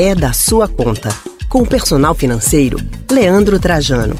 é da sua conta. Com o personal financeiro, Leandro Trajano.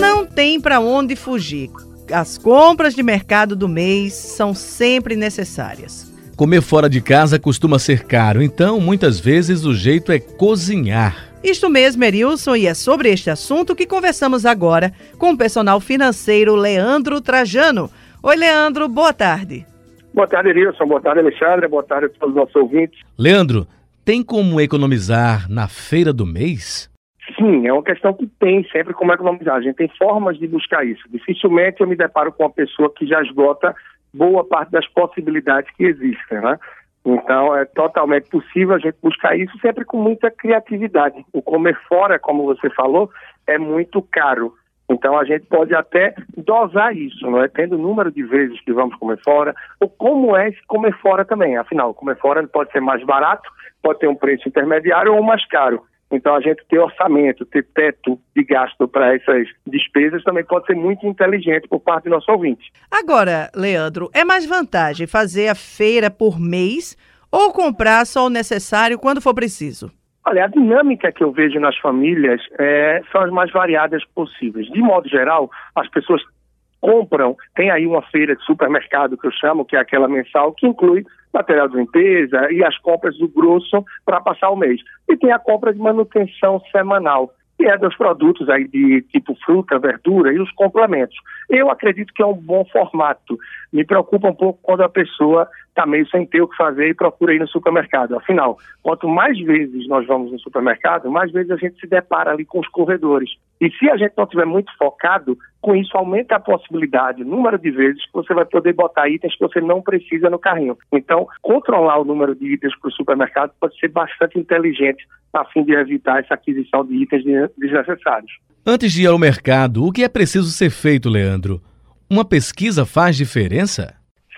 Não tem para onde fugir. As compras de mercado do mês são sempre necessárias. Comer fora de casa costuma ser caro, então muitas vezes o jeito é cozinhar. Isto mesmo, Erilson, e é sobre este assunto que conversamos agora com o personal financeiro Leandro Trajano. Oi, Leandro, boa tarde. Boa tarde, Erilson. Boa tarde, Alexandre. Boa tarde a todos os nossos ouvintes. Leandro, tem como economizar na feira do mês? Sim, é uma questão que tem sempre como economizar. A gente tem formas de buscar isso. Dificilmente eu me deparo com uma pessoa que já esgota boa parte das possibilidades que existem, né? Então é totalmente possível a gente buscar isso sempre com muita criatividade. O comer fora, como você falou, é muito caro. Então a gente pode até dosar isso, não é? Tendo o número de vezes que vamos comer fora, ou como é comer fora também. Afinal, comer fora pode ser mais barato, pode ter um preço intermediário ou mais caro. Então a gente ter orçamento, ter teto de gasto para essas despesas também pode ser muito inteligente por parte do nosso ouvinte. Agora, Leandro, é mais vantagem fazer a feira por mês ou comprar só o necessário quando for preciso? Olha, a dinâmica que eu vejo nas famílias é, são as mais variadas possíveis. De modo geral, as pessoas compram, tem aí uma feira de supermercado que eu chamo, que é aquela mensal, que inclui material de limpeza e as compras do grosso para passar o mês. E tem a compra de manutenção semanal que é dos produtos aí de tipo fruta, verdura e os complementos. Eu acredito que é um bom formato. Me preocupa um pouco quando a pessoa está meio sem ter o que fazer e procura ir no supermercado. Afinal, quanto mais vezes nós vamos no supermercado, mais vezes a gente se depara ali com os corredores. E se a gente não estiver muito focado, com isso aumenta a possibilidade, o número de vezes que você vai poder botar itens que você não precisa no carrinho. Então, controlar o número de itens para o supermercado pode ser bastante inteligente a fim de evitar essa aquisição de itens desnecessários. Antes de ir ao mercado, o que é preciso ser feito, Leandro? Uma pesquisa faz diferença?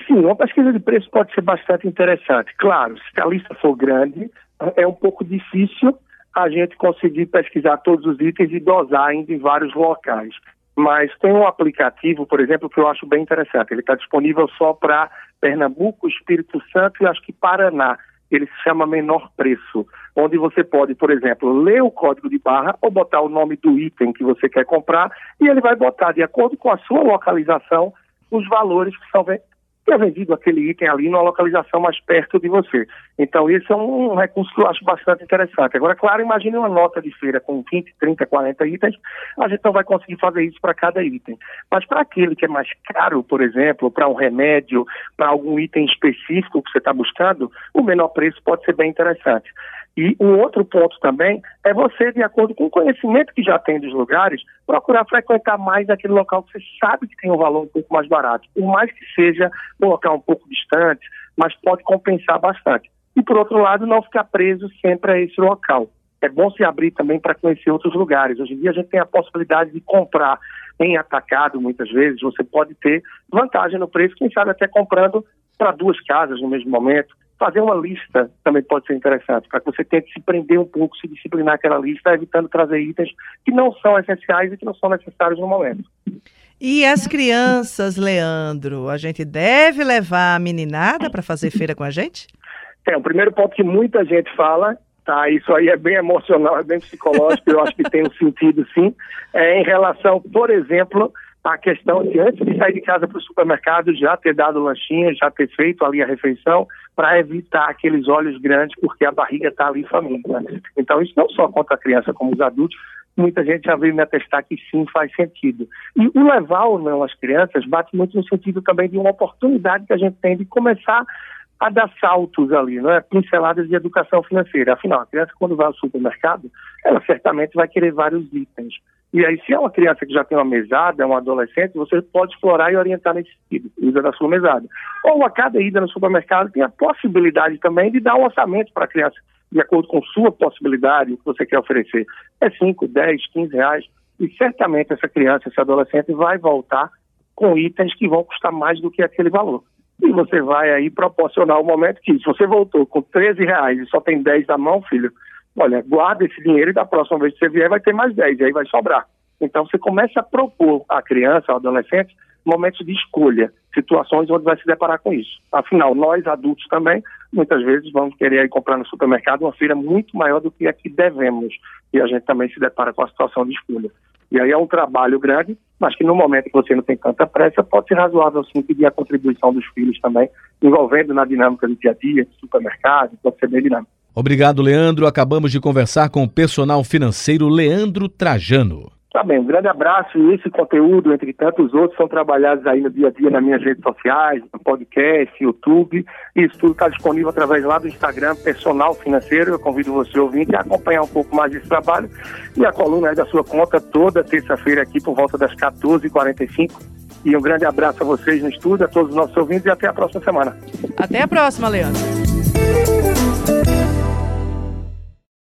Sim, uma pesquisa de preço pode ser bastante interessante. Claro, se a lista for grande, é um pouco difícil a gente conseguir pesquisar todos os itens e dosar ainda em vários locais. Mas tem um aplicativo, por exemplo, que eu acho bem interessante. Ele está disponível só para Pernambuco, Espírito Santo e acho que Paraná. Ele se chama Menor Preço, onde você pode, por exemplo, ler o código de barra ou botar o nome do item que você quer comprar e ele vai botar, de acordo com a sua localização, os valores que são ter é vendido aquele item ali numa localização mais perto de você. Então, isso é um recurso que eu acho bastante interessante. Agora, claro, imagine uma nota de feira com 20, 30, 40 itens, a gente não vai conseguir fazer isso para cada item. Mas para aquele que é mais caro, por exemplo, para um remédio, para algum item específico que você está buscando, o menor preço pode ser bem interessante. E um outro ponto também é você, de acordo com o conhecimento que já tem dos lugares, procurar frequentar mais aquele local que você sabe que tem um valor um pouco mais barato. Por mais que seja um local um pouco distante, mas pode compensar bastante. E, por outro lado, não ficar preso sempre a esse local. É bom se abrir também para conhecer outros lugares. Hoje em dia a gente tem a possibilidade de comprar em atacado, muitas vezes. Você pode ter vantagem no preço, quem sabe até comprando para duas casas no mesmo momento fazer uma lista também pode ser interessante, para que você tente se prender um pouco, se disciplinar aquela lista, evitando trazer itens que não são essenciais e que não são necessários no momento. E as crianças, Leandro, a gente deve levar a meninada para fazer feira com a gente? É, o primeiro ponto que muita gente fala, tá, isso aí é bem emocional, é bem psicológico, eu acho que tem um sentido sim, é em relação, por exemplo, a questão de antes de sair de casa para o supermercado já ter dado lanchinho, já ter feito ali a refeição, para evitar aqueles olhos grandes, porque a barriga está ali faminta. Então, isso não só contra a criança, como os adultos, muita gente já veio me atestar que sim, faz sentido. E o levar ou não as crianças bate muito no sentido também de uma oportunidade que a gente tem de começar a dar saltos ali, não é? Pinceladas de educação financeira. Afinal, a criança, quando vai ao supermercado, ela certamente vai querer vários itens. E aí, se é uma criança que já tem uma mesada, é um adolescente, você pode explorar e orientar nesse sentido, usa da sua mesada. Ou a cada ida no supermercado tem a possibilidade também de dar um orçamento para a criança, de acordo com sua possibilidade, o que você quer oferecer. É 5, 10, 15 reais. E certamente essa criança, esse adolescente vai voltar com itens que vão custar mais do que aquele valor. E você vai aí proporcionar o momento que, se você voltou com 13 reais e só tem 10 na mão, filho, olha, guarda esse dinheiro e da próxima vez que você vier vai ter mais 10, e aí vai sobrar. Então você começa a propor à criança, ao adolescente, momentos de escolha, situações onde vai se deparar com isso. Afinal, nós adultos também, muitas vezes vamos querer ir comprar no supermercado uma feira muito maior do que a que devemos, e a gente também se depara com a situação de escolha. E aí é um trabalho grande, mas que no momento que você não tem tanta pressa, pode ser razoável sim pedir a contribuição dos filhos também, envolvendo na dinâmica do dia a dia, do supermercado, pode ser bem dinâmico. Obrigado, Leandro. Acabamos de conversar com o personal financeiro Leandro Trajano. Tá bem, um grande abraço e esse conteúdo, entre tantos outros, são trabalhados aí no dia a dia nas minhas redes sociais, no podcast, YouTube. Isso tudo está disponível através lá do Instagram Personal Financeiro. Eu convido você, ouvinte, a acompanhar um pouco mais desse trabalho. E a coluna aí da sua conta toda terça-feira aqui por volta das 14h45. E um grande abraço a vocês no estúdio, a todos os nossos ouvintes e até a próxima semana. Até a próxima, Leandro.